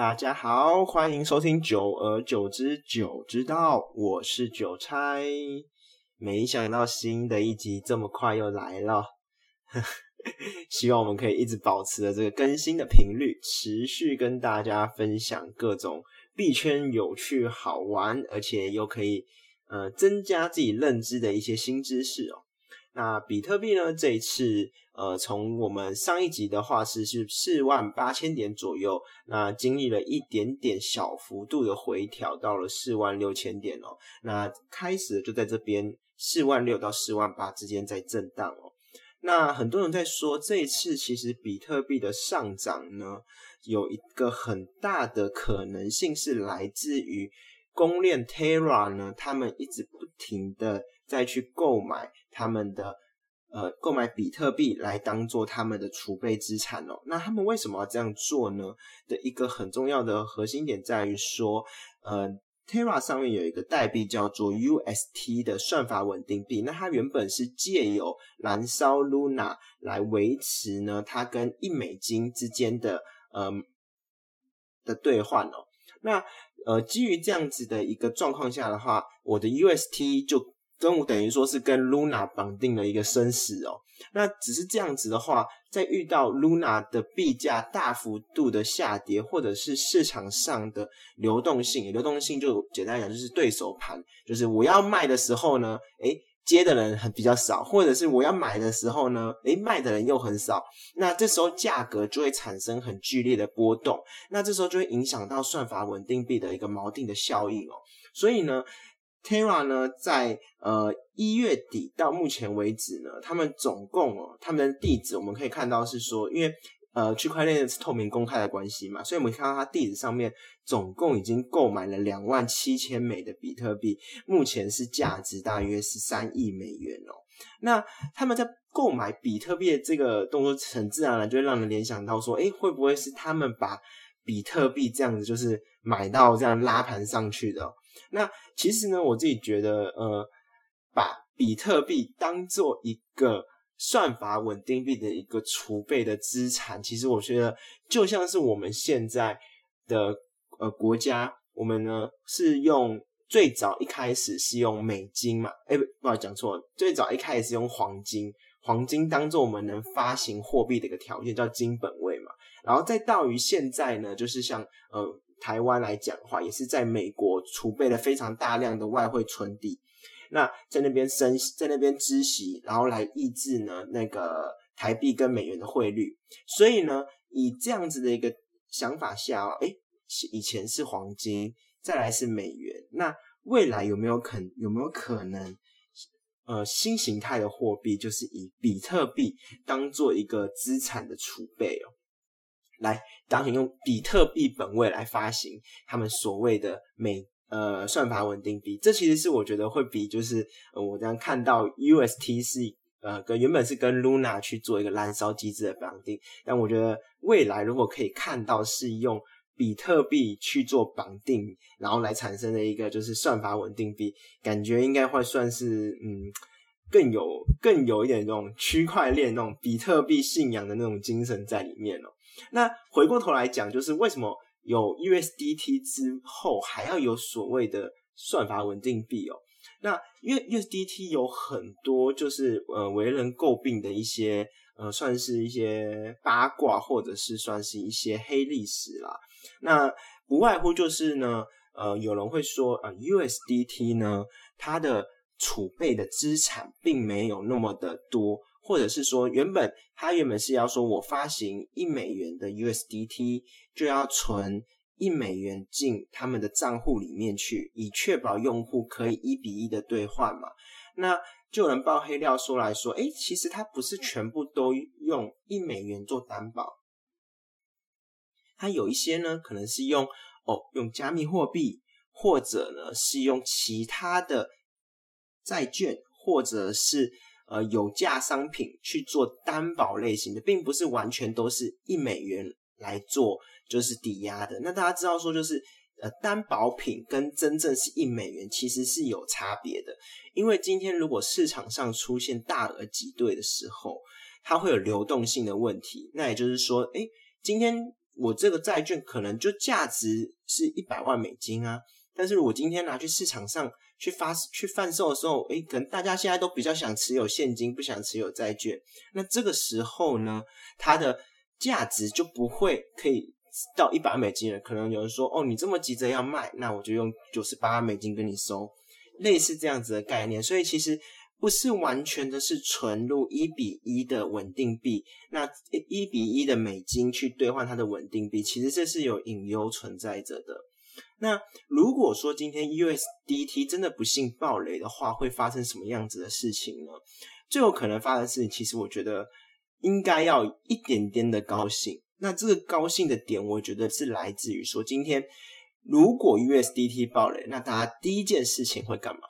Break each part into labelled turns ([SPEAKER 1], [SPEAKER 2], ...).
[SPEAKER 1] 大家好，欢迎收听《久而久之久知道》，我是韭菜。没想到新的一集这么快又来了，希望我们可以一直保持着这个更新的频率，持续跟大家分享各种币圈有趣、好玩，而且又可以呃增加自己认知的一些新知识哦。那比特币呢？这一次，呃，从我们上一集的话是是四万八千点左右，那经历了一点点小幅度的回调，到了四万六千点哦。那开始就在这边四万六到四万八之间在震荡哦。那很多人在说，这一次其实比特币的上涨呢，有一个很大的可能性是来自于公链 Terra 呢，他们一直不停的。再去购买他们的呃购买比特币来当做他们的储备资产哦。那他们为什么要这样做呢？的一个很重要的核心点在于说，呃，Terra 上面有一个代币叫做 UST 的算法稳定币。那它原本是借由燃烧 Luna 来维持呢它跟一美金之间的呃的兑换哦。那呃基于这样子的一个状况下的话，我的 UST 就跟我等于说是跟 Luna 绑定了一个生死哦，那只是这样子的话，在遇到 Luna 的币价大幅度的下跌，或者是市场上的流动性，流动性就简单讲就是对手盘，就是我要卖的时候呢，诶接的人很比较少，或者是我要买的时候呢，诶卖的人又很少，那这时候价格就会产生很剧烈的波动，那这时候就会影响到算法稳定币的一个锚定的效应哦，所以呢。Terra 呢，在呃一月底到目前为止呢，他们总共哦，他们的地址我们可以看到是说，因为呃区块链是透明公开的关系嘛，所以我们看到它地址上面总共已经购买了两万七千枚的比特币，目前是价值大约是三亿美元哦。那他们在购买比特币的这个动作，很自然而然就会让人联想到说，哎，会不会是他们把比特币这样子就是买到这样拉盘上去的？那其实呢，我自己觉得，呃，把比特币当做一个算法稳定币的一个储备的资产，其实我觉得就像是我们现在的呃国家，我们呢是用最早一开始是用美金嘛，哎，不，不好讲错，最早一开始是用黄金，黄金当做我们能发行货币的一个条件，叫金本位嘛，然后再到于现在呢，就是像呃。台湾来讲的话，也是在美国储备了非常大量的外汇存底，那在那边升，在那边支息，然后来抑制呢那个台币跟美元的汇率。所以呢，以这样子的一个想法下，哎，以前是黄金，再来是美元，那未来有没有可有没有可能，呃，新形态的货币就是以比特币当做一个资产的储备哦？来，当前用比特币本位来发行他们所谓的美呃算法稳定币，这其实是我觉得会比就是呃我这样看到 UST 是呃跟原本是跟 Luna 去做一个燃烧机制的绑定，但我觉得未来如果可以看到是用比特币去做绑定，然后来产生的一个就是算法稳定币，感觉应该会算是嗯更有更有一点这种区块链那种比特币信仰的那种精神在里面哦。那回过头来讲，就是为什么有 USDT 之后还要有所谓的算法稳定币哦？那因为 USDT 有很多就是呃为人诟病的一些呃算是一些八卦或者是算是一些黑历史啦。那不外乎就是呢呃有人会说啊 USDT 呢它的储备的资产并没有那么的多。或者是说，原本他原本是要说，我发行一美元的 USDT 就要存一美元进他们的账户里面去，以确保用户可以一比一的兑换嘛。那就有人爆黑料说来说，哎，其实他不是全部都用一美元做担保，他有一些呢，可能是用哦用加密货币，或者呢是用其他的债券，或者是。呃，有价商品去做担保类型的，并不是完全都是一美元来做，就是抵押的。那大家知道说，就是呃，担保品跟真正是一美元其实是有差别的。因为今天如果市场上出现大额挤兑的时候，它会有流动性的问题。那也就是说，哎，今天我这个债券可能就价值是一百万美金啊，但是我今天拿去市场上去发去贩售的时候，诶，可能大家现在都比较想持有现金，不想持有债券。那这个时候呢，它的价值就不会可以到一百美金了。可能有人说，哦，你这么急着要卖，那我就用九十八美金跟你收，类似这样子的概念。所以其实。不是完全的是存入一比一的稳定币，那一比一的美金去兑换它的稳定币，其实这是有隐忧存在着的。那如果说今天 USDT 真的不幸暴雷的话，会发生什么样子的事情呢？最有可能发生的事情，其实我觉得应该要一点点的高兴。那这个高兴的点，我觉得是来自于说，今天如果 USDT 暴雷，那大家第一件事情会干嘛？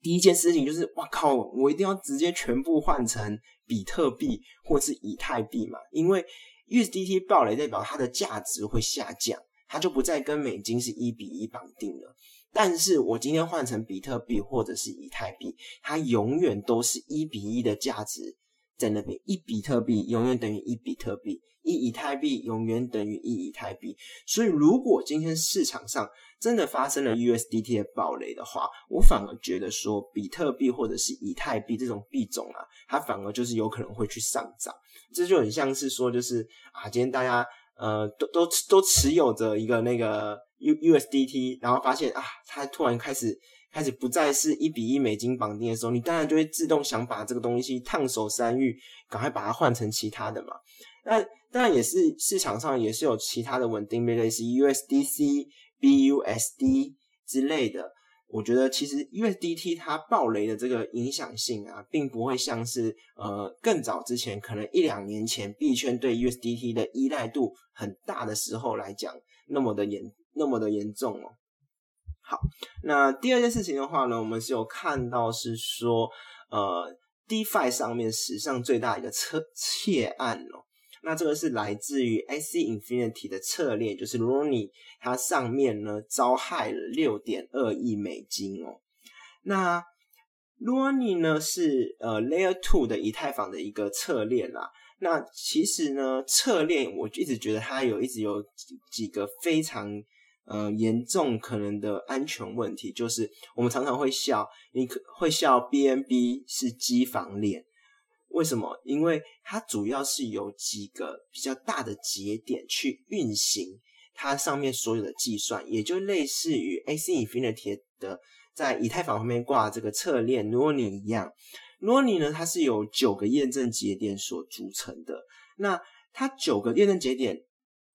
[SPEAKER 1] 第一件事情就是，哇靠！我一定要直接全部换成比特币或是以太币嘛，因为 USDT 爆雷代表它的价值会下降，它就不再跟美金是一比一绑定了。但是我今天换成比特币或者是以太币，它永远都是一比一的价值在那边，一比特币永远等于一比特币，一以太币永远等于一以太币。所以如果今天市场上，真的发生了 USDT 的暴雷的话，我反而觉得说，比特币或者是以太币这种币种啊，它反而就是有可能会去上涨。这就很像是说，就是啊，今天大家呃都都都持有着一个那个 U USDT，然后发现啊，它突然开始开始不再是一比一美金绑定的时候，你当然就会自动想把这个东西烫手山芋，赶快把它换成其他的嘛。那当然也是市场上也是有其他的稳定币，类似 USDC。BUSD 之类的，我觉得其实 USDT 它暴雷的这个影响性啊，并不会像是呃更早之前可能一两年前币圈对 USDT 的依赖度很大的时候来讲那么的严那么的严重哦。好，那第二件事情的话呢，我们是有看到是说呃 DeFi 上面史上最大一个车窃案哦。那这个是来自于 AC Infinity 的策略，就是 r o n i 它上面呢遭害了六点二亿美金哦。那 r o n i 呢是呃 Layer Two 的以太坊的一个侧链啦。那其实呢侧链我一直觉得它有一直有几个非常呃严重可能的安全问题，就是我们常常会笑，你可会笑 BNB 是机房链。为什么？因为它主要是由几个比较大的节点去运行它上面所有的计算，也就类似于 AC Infinity 的在以太坊后面挂这个侧链 n o n i 一样。n o n i 呢，它是由九个验证节点所组成的。那它九个验证节点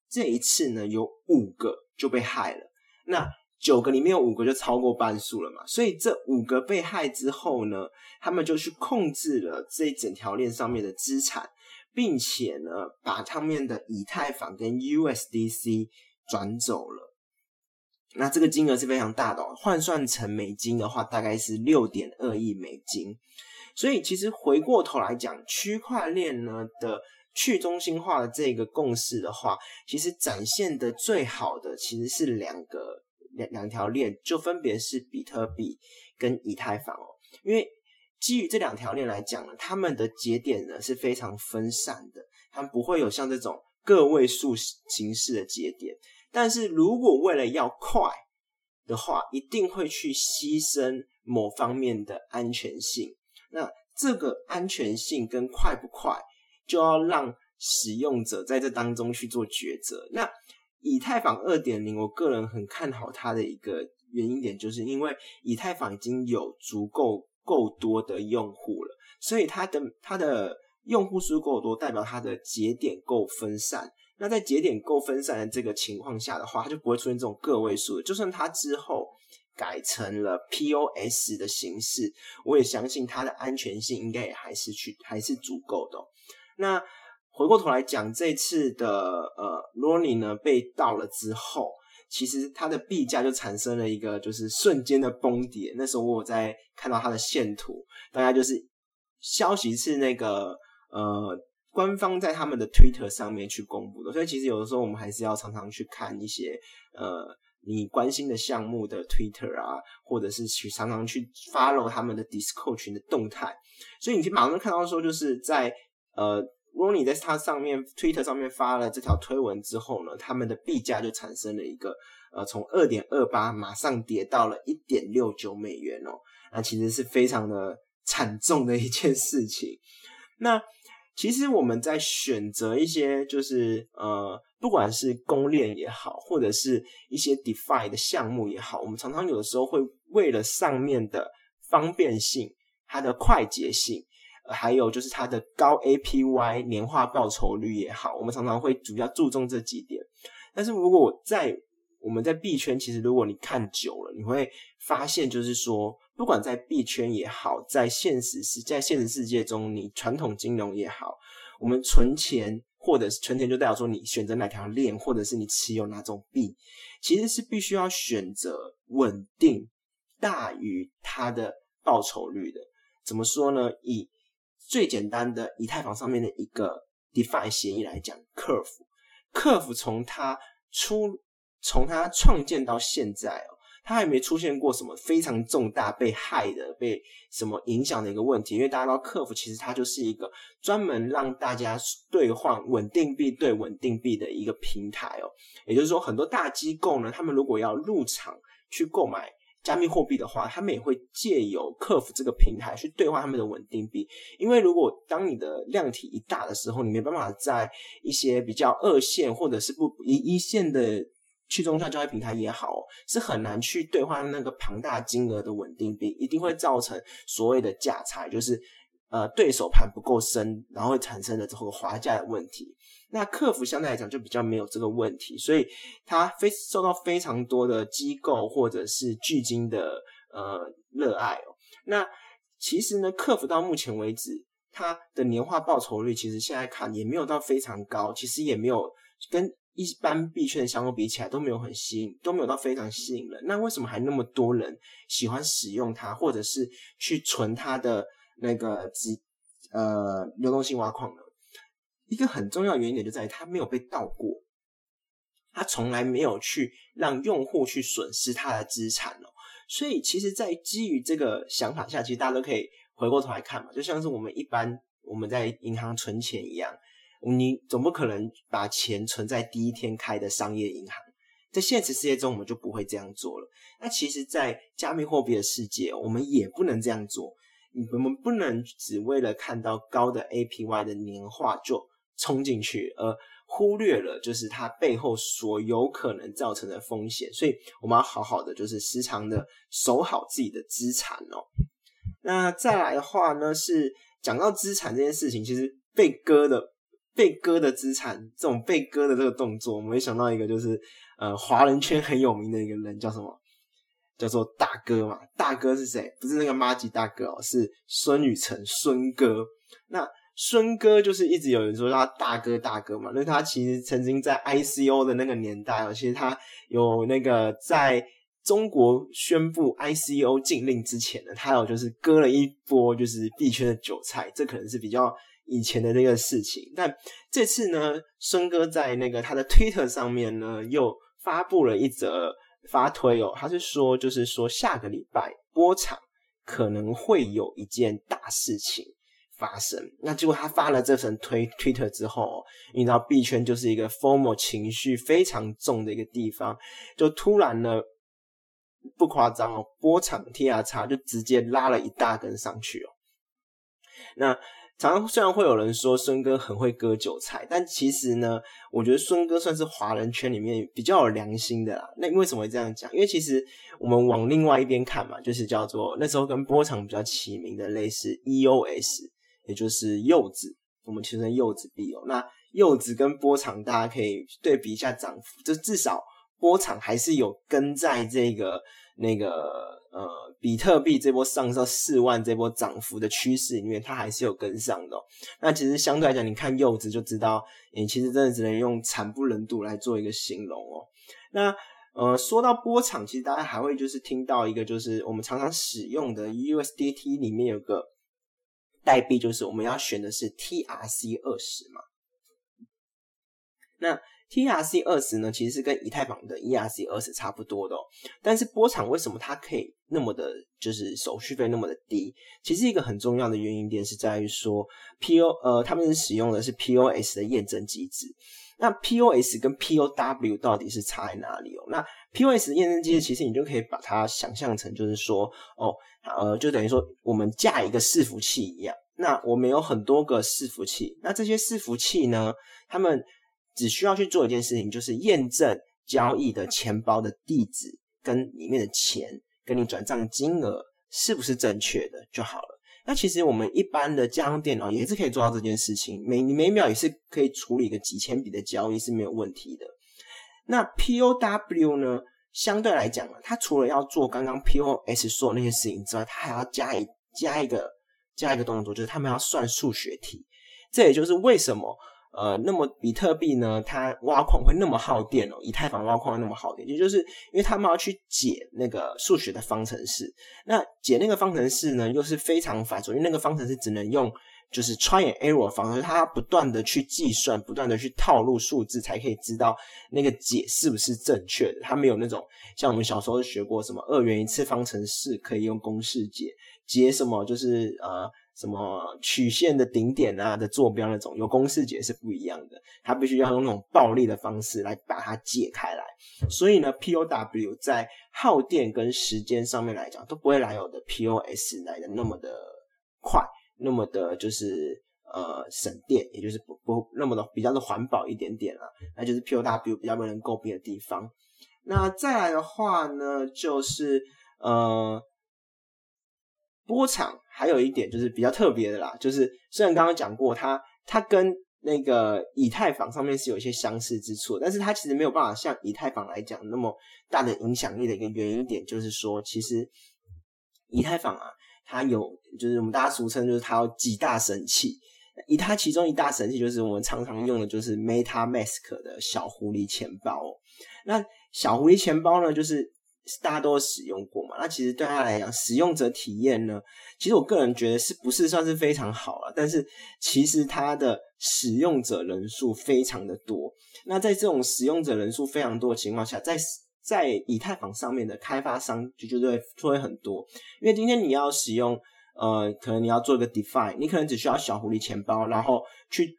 [SPEAKER 1] 这一次呢，有五个就被害了。那九个里面有五个就超过半数了嘛，所以这五个被害之后呢，他们就去控制了这一整条链上面的资产，并且呢，把上面的以太坊跟 USDC 转走了。那这个金额是非常大的，换算成美金的话，大概是六点二亿美金。所以其实回过头来讲，区块链呢的去中心化的这个共识的话，其实展现的最好的其实是两个。两两条链就分别是比特币跟以太坊哦，因为基于这两条链来讲呢，它们的节点呢是非常分散的，它们不会有像这种个位数形式的节点。但是如果为了要快的话，一定会去牺牲某方面的安全性。那这个安全性跟快不快，就要让使用者在这当中去做抉择。那以太坊二点零，我个人很看好它的一个原因点，就是因为以太坊已经有足够够多的用户了，所以它的它的用户数够多，代表它的节点够分散。那在节点够分散的这个情况下的话，它就不会出现这种个位数。就算它之后改成了 POS 的形式，我也相信它的安全性应该也还是去还是足够的。那回过头来讲，这次的呃 r o n i 呢被盗了之后，其实它的币价就产生了一个就是瞬间的崩跌。那时候我在看到它的线图，大概就是消息是那个呃官方在他们的 Twitter 上面去公布的，所以其实有的时候我们还是要常常去看一些呃你关心的项目的 Twitter 啊，或者是去常常去 follow 他们的 Discord 群的动态。所以你可以马上看到说，就是在呃。如果你在它上面 Twitter 上面发了这条推文之后呢，他们的币价就产生了一个呃，从二点二八马上跌到了一点六九美元哦，那其实是非常的惨重的一件事情。那其实我们在选择一些就是呃，不管是公链也好，或者是一些 DeFi 的项目也好，我们常常有的时候会为了上面的方便性、它的快捷性，还有就是它的高 APY 年化报酬率也好，我们常常会主要注重这几点。但是如果在我们在币圈，其实如果你看久了，你会发现就是说。不管在币圈也好，在现实世在现实世界中，你传统金融也好，我们存钱或者是存钱就代表说你选择哪条链，或者是你持有哪种币，其实是必须要选择稳定大于它的报酬率的。怎么说呢？以最简单的以太坊上面的一个 DeFi 协议来讲，Curve，Curve 从它出从它创建到现在哦。它还没出现过什么非常重大被害的、被什么影响的一个问题，因为大家都客服其实它就是一个专门让大家兑换稳定币对稳定币的一个平台哦。也就是说，很多大机构呢，他们如果要入场去购买加密货币的话，他们也会借由客服这个平台去兑换他们的稳定币。因为如果当你的量体一大的时候，你没办法在一些比较二线或者是不一一线的。去中心交易平台也好，是很难去兑换那个庞大金额的稳定币，一定会造成所谓的价差，就是呃对手盘不够深，然后会产生的这个滑价的问题。那客服相对来讲就比较没有这个问题，所以它非受到非常多的机构或者是巨金的呃热爱哦。那其实呢，客服到目前为止，它的年化报酬率其实现在看也没有到非常高，其实也没有跟。一般币圈的项目比起来都没有很吸引，都没有到非常吸引人。那为什么还那么多人喜欢使用它，或者是去存它的那个资呃流动性挖矿呢？一个很重要原因点就在于它没有被盗过，它从来没有去让用户去损失它的资产哦。所以其实，在基于这个想法下，其实大家都可以回过头来看嘛，就像是我们一般我们在银行存钱一样。你总不可能把钱存在第一天开的商业银行，在现实世界中我们就不会这样做了。那其实，在加密货币的世界，我们也不能这样做。我们不能只为了看到高的 APY 的年化就冲进去，而忽略了就是它背后所有可能造成的风险。所以，我们要好好的就是时常的守好自己的资产哦。那再来的话呢，是讲到资产这件事情，其实被割的。被割的资产，这种被割的这个动作，我们会想到一个，就是呃，华人圈很有名的一个人，叫什么？叫做大哥嘛。大哥是谁？不是那个妈吉大哥哦，是孙宇晨，孙哥。那孙哥就是一直有人说他大哥大哥嘛，那他其实曾经在 ICO 的那个年代哦，其实他有那个在中国宣布 ICO 禁令之前呢，他有就是割了一波就是币圈的韭菜，这可能是比较。以前的那个事情，但这次呢，孙哥在那个他的 Twitter 上面呢，又发布了一则发推哦，他是说，就是说下个礼拜波场可能会有一件大事情发生。那结果他发了这份推 Twitter 之后，你知道币圈就是一个 formal 情绪非常重的一个地方，就突然呢，不夸张哦，波场 T R 叉就直接拉了一大根上去哦，那。常常虽然会有人说孙哥很会割韭菜，但其实呢，我觉得孙哥算是华人圈里面比较有良心的啦。那为什么会这样讲？因为其实我们往另外一边看嘛，就是叫做那时候跟波场比较齐名的类似 EOS，也就是柚子，我们其实柚子币哦。那柚子跟波场大家可以对比一下涨幅，就至少波场还是有跟在这个那个。呃，比特币这波上到四万这波涨幅的趋势里面，它还是有跟上的。那其实相对来讲，你看柚子就知道，你其实真的只能用惨不忍睹来做一个形容哦。那呃，说到波场，其实大家还会就是听到一个，就是我们常常使用的 USDT 里面有个代币，就是我们要选的是 TRC 二十嘛。那 TRC 二十呢，其实是跟以太坊的 ERC 二十差不多的，哦但是波场为什么它可以那么的，就是手续费那么的低？其实一个很重要的原因点是在于说，PO 呃，他们是使用的是 POS 的验证机制。那 POS 跟 POW 到底是差在哪里哦？那 POS 验证机制其实你就可以把它想象成就是说，哦，呃，就等于说我们架一个伺服器一样。那我们有很多个伺服器，那这些伺服器呢，他们只需要去做一件事情，就是验证交易的钱包的地址跟里面的钱跟你转账金额是不是正确的就好了。那其实我们一般的家用电脑也是可以做到这件事情，每每秒也是可以处理个几千笔的交易是没有问题的。那 POW 呢，相对来讲呢，它除了要做刚刚 POS 说的那些事情之外，它还要加一加一个加一个动作，就是他们要算数学题。这也就是为什么。呃，那么比特币呢，它挖矿会那么耗电哦，以太坊挖矿那么耗电，也就是因为他们要去解那个数学的方程式，那解那个方程式呢，又是非常繁琐，因为那个方程式只能用就是 try error 方式，它不断的去计算，不断的去套路数字，才可以知道那个解是不是正确的。它没有那种像我们小时候学过什么二元一次方程式可以用公式解，解什么就是呃。什么曲线的顶点啊的坐标那种有公式解是不一样的，它必须要用那种暴力的方式来把它解开来。所以呢，POW 在耗电跟时间上面来讲都不会来有的 POS 来的那么的快，那么的就是呃省电，也就是不不那么的比较的环保一点点了。那就是 POW 比较被人诟病的地方。那再来的话呢，就是呃。波场还有一点就是比较特别的啦，就是虽然刚刚讲过，它它跟那个以太坊上面是有一些相似之处，但是它其实没有办法像以太坊来讲那么大的影响力的一个原因点，就是说，其实以太坊啊，它有就是我们大家俗称就是它有几大神器，以它其中一大神器就是我们常常用的就是 MetaMask 的小狐狸钱包。那小狐狸钱包呢，就是。大家都使用过嘛？那其实对他来讲，使用者体验呢，其实我个人觉得是不是算是非常好了？但是其实它的使用者人数非常的多。那在这种使用者人数非常多的情况下，在在以太坊上面的开发商就就会就会很多。因为今天你要使用，呃，可能你要做一个 define，你可能只需要小狐狸钱包，然后去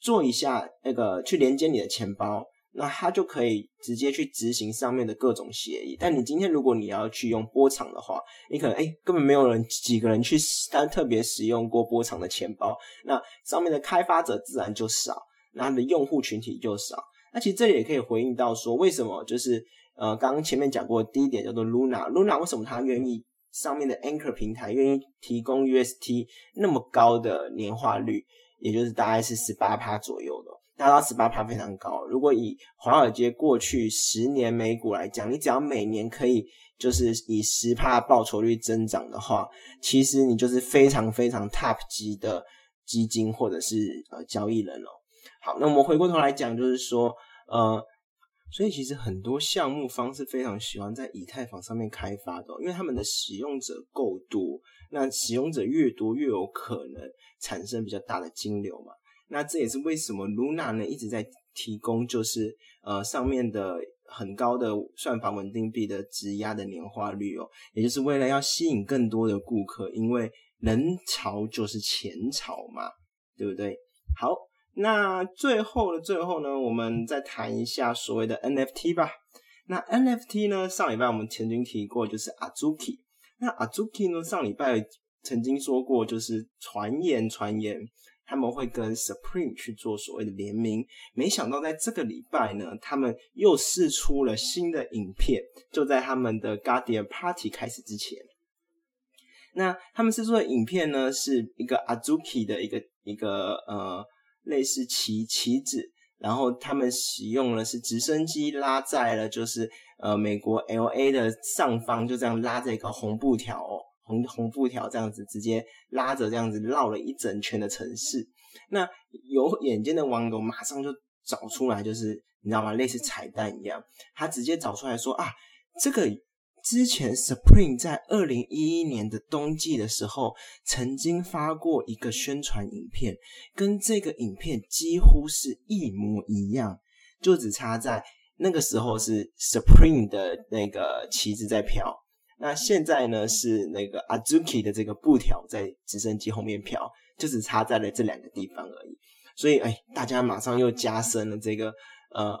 [SPEAKER 1] 做一下那个去连接你的钱包。那它就可以直接去执行上面的各种协议。但你今天如果你要去用波场的话，你可能哎根本没有人几个人去但特别使用过波场的钱包，那上面的开发者自然就少，那它的用户群体就少。那其实这里也可以回应到说，为什么就是呃刚刚前面讲过第一点叫做 Luna，Luna 为什么它愿意上面的 Anchor 平台愿意提供 UST 那么高的年化率，也就是大概是十八趴左右的。达到十八趴非常高。如果以华尔街过去十年美股来讲，你只要每年可以就是以十趴报酬率增长的话，其实你就是非常非常 top 级的基金或者是呃交易人哦。好，那我们回过头来讲，就是说呃，所以其实很多项目方是非常喜欢在以太坊上面开发的，因为他们的使用者够多，那使用者越多，越有可能产生比较大的金流嘛。那这也是为什么 Luna 呢一直在提供，就是呃上面的很高的算法稳定币的质押的年化率哦，也就是为了要吸引更多的顾客，因为人潮就是钱潮嘛，对不对？好，那最后的最后呢，我们再谈一下所谓的 NFT 吧。那 NFT 呢，上礼拜我们曾经提过，就是 Azuki。那 Azuki 呢，上礼拜曾经说过，就是传言传言。他们会跟 Supreme 去做所谓的联名，没想到在这个礼拜呢，他们又试出了新的影片，就在他们的 Guardian Party 开始之前。那他们试出的影片呢，是一个 Azuki 的一个一个呃类似旗旗子，然后他们使用的是直升机拉在了就是呃美国 LA 的上方，就这样拉着一个红布条。红红布条这样子直接拉着这样子绕了一整圈的城市，那有眼尖的网友马上就找出来，就是你知道吗？类似彩蛋一样，他直接找出来说啊，这个之前 Supreme 在二零一一年的冬季的时候曾经发过一个宣传影片，跟这个影片几乎是一模一样。就只差在那个时候是 Supreme 的那个旗子在飘，那现在呢是那个 Azuki 的这个布条在直升机后面飘，就只差在了这两个地方而已。所以，哎，大家马上又加深了这个呃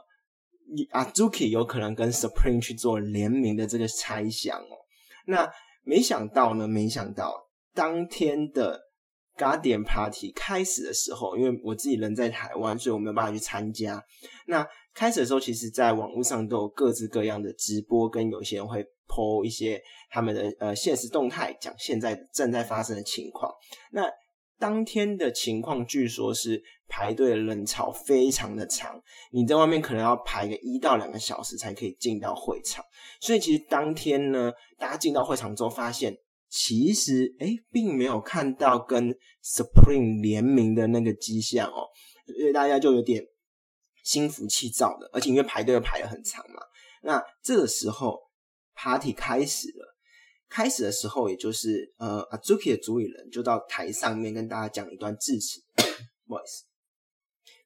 [SPEAKER 1] ，Azuki 有可能跟 Supreme 去做联名的这个猜想哦。那没想到呢，没想到当天的 Guardian Party 开始的时候，因为我自己人在台湾，所以我没有办法去参加。那开始的时候，其实在网络上都有各式各样的直播，跟有些人会 po 一些他们的呃现实动态，讲现在正在发生的情况。那当天的情况，据说是排队的人潮非常的长，你在外面可能要排个一到两个小时才可以进到会场。所以其实当天呢，大家进到会场之后，发现其实哎，并没有看到跟 Supreme 联名的那个迹象哦，所以大家就有点心浮气躁的，而且因为排队又排得很长嘛。那这个时候 Party 开始了。开始的时候，也就是呃，Azuki 的主理人就到台上面跟大家讲一段致辞，不好意思，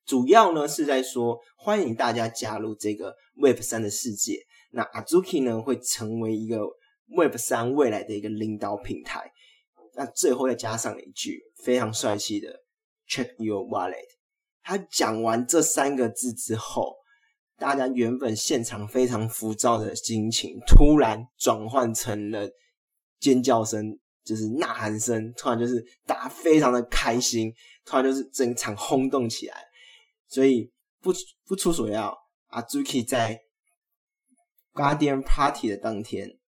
[SPEAKER 1] 主要呢是在说欢迎大家加入这个 Web 三的世界。那 Azuki 呢会成为一个 Web 三未来的一个领导平台。那最后再加上一句非常帅气的 Check your wallet。他讲完这三个字之后，大家原本现场非常浮躁的心情突然转换成了。尖叫声就是呐喊声，突然就是大家非常的开心，突然就是整场轰动起来。所以不不出所料，阿 Zuki 在 Guardian Party 的当天，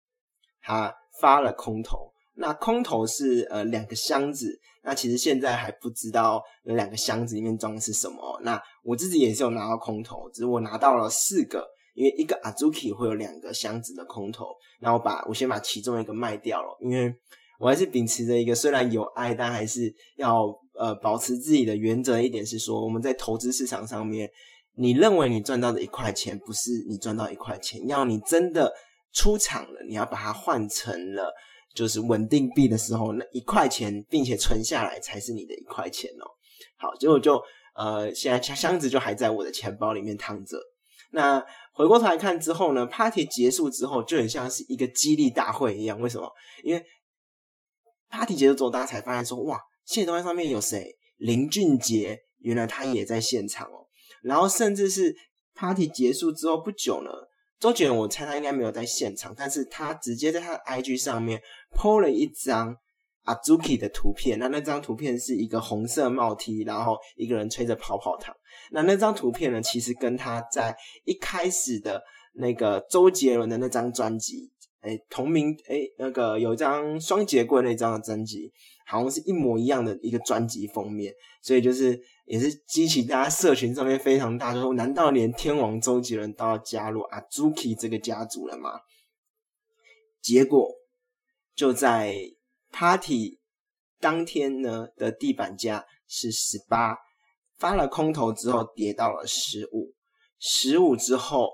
[SPEAKER 1] 他发了空投。那空投是呃两个箱子，那其实现在还不知道那两个箱子里面装的是什么。那我自己也是有拿到空投，只是我拿到了四个。因为一个 Azuki 会有两个箱子的空投，然后把我先把其中一个卖掉了，因为我还是秉持着一个虽然有爱，但还是要呃保持自己的原则。一点是说，我们在投资市场上面，你认为你赚到的一块钱，不是你赚到一块钱，要你真的出场了，你要把它换成了就是稳定币的时候，那一块钱，并且存下来才是你的一块钱哦。好，结果就呃，现在箱子就还在我的钱包里面躺着。那回过头来看之后呢，party 结束之后就很像是一个激励大会一样。为什么？因为 party 结束之后，大家才发现说，哇，现实动态上面有谁？林俊杰，原来他也在现场哦。然后甚至是 party 结束之后不久呢，周杰伦，我猜他应该没有在现场，但是他直接在他的 IG 上面 po 了一张。Azuki 的图片，那那张图片是一个红色帽 T，然后一个人吹着泡泡糖。那那张图片呢，其实跟他在一开始的那个周杰伦的那张专辑，哎，同名，哎，那个有一张双节棍那张的专辑，好像是一模一样的一个专辑封面。所以就是也是激起大家社群上面非常大，说难道连天王周杰伦都要加入 Azuki 这个家族了吗？结果就在。Party 当天呢的地板价是十八，发了空头之后跌到了十五，十五之后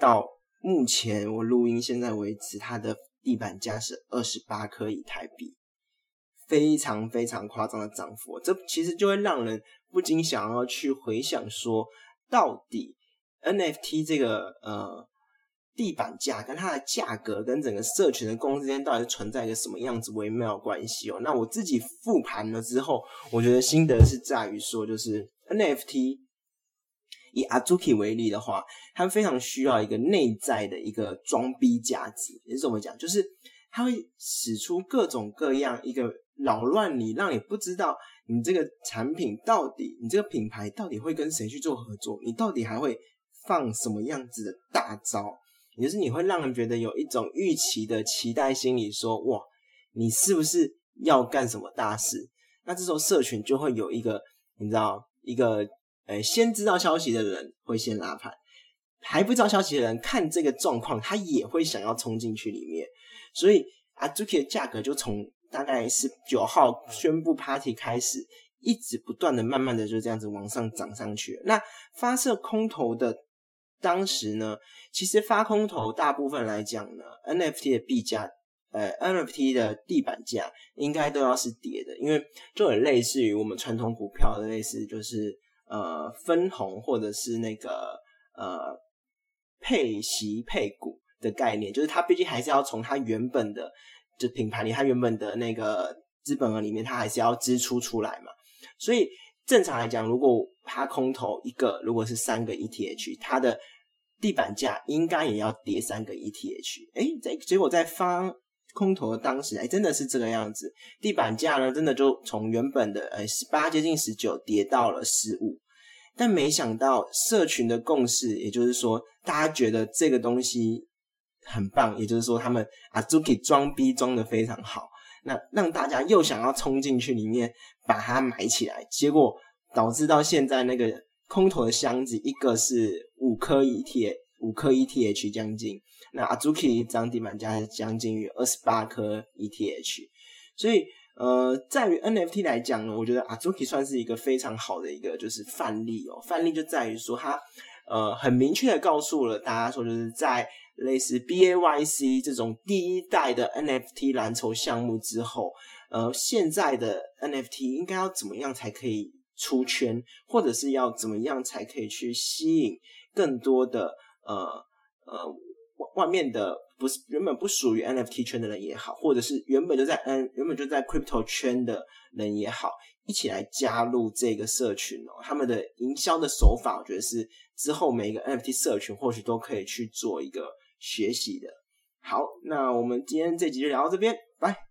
[SPEAKER 1] 到目前我录音现在为止，它的地板价是二十八颗以台币，非常非常夸张的涨幅。这其实就会让人不禁想要去回想说，到底 NFT 这个呃。地板价跟它的价格跟整个社群的公司之间到底是存在一个什么样子微妙关系哦？那我自己复盘了之后，我觉得心得是在于说，就是 NFT 以 Azuki 为例的话，它非常需要一个内在的一个装逼价值，也是怎么讲？就是它会使出各种各样一个扰乱你，让你不知道你这个产品到底，你这个品牌到底会跟谁去做合作，你到底还会放什么样子的大招？也就是你会让人觉得有一种预期的期待心理，说哇，你是不是要干什么大事？那这时候社群就会有一个，你知道，一个呃，先知道消息的人会先拉盘，还不知道消息的人看这个状况，他也会想要冲进去里面。所以啊，Zuki 的价格就从大概是九号宣布 Party 开始，一直不断的、慢慢的就这样子往上涨上去。那发射空头的。当时呢，其实发空头大部分来讲呢，NFT 的币价，呃，NFT 的地板价应该都要是跌的，因为就很类似于我们传统股票的类似，就是呃分红或者是那个呃配息配股的概念，就是它毕竟还是要从它原本的就品牌里，它原本的那个资本额里面，它还是要支出出来嘛。所以正常来讲，如果它空投一个，如果是三个 ETH，它的地板价应该也要跌三个 ETH。哎，在结果在发空投的当时，哎，真的是这个样子，地板价呢，真的就从原本的呃十八接近十九跌到了十五。但没想到社群的共识，也就是说，大家觉得这个东西很棒，也就是说，他们啊 Zuki 装逼装的非常好，那让大家又想要冲进去里面把它买起来，结果导致到现在那个空头的箱子，一个是五颗 ETH，五颗 ETH 将近，那 Azuki 一张地板价将近于二十八颗 ETH，所以。呃，在于 NFT 来讲呢，我觉得 Azuki 算是一个非常好的一个就是范例哦。范例就在于说，它呃很明确的告诉了大家说，就是在类似 BAYC 这种第一代的 NFT 蓝筹项目之后，呃，现在的 NFT 应该要怎么样才可以出圈，或者是要怎么样才可以去吸引更多的呃呃外外面的。不是原本不属于 NFT 圈的人也好，或者是原本就在 N 原本就在 Crypto 圈的人也好，一起来加入这个社群哦。他们的营销的手法，我觉得是之后每一个 NFT 社群或许都可以去做一个学习的。好，那我们今天这集就聊到这边，拜。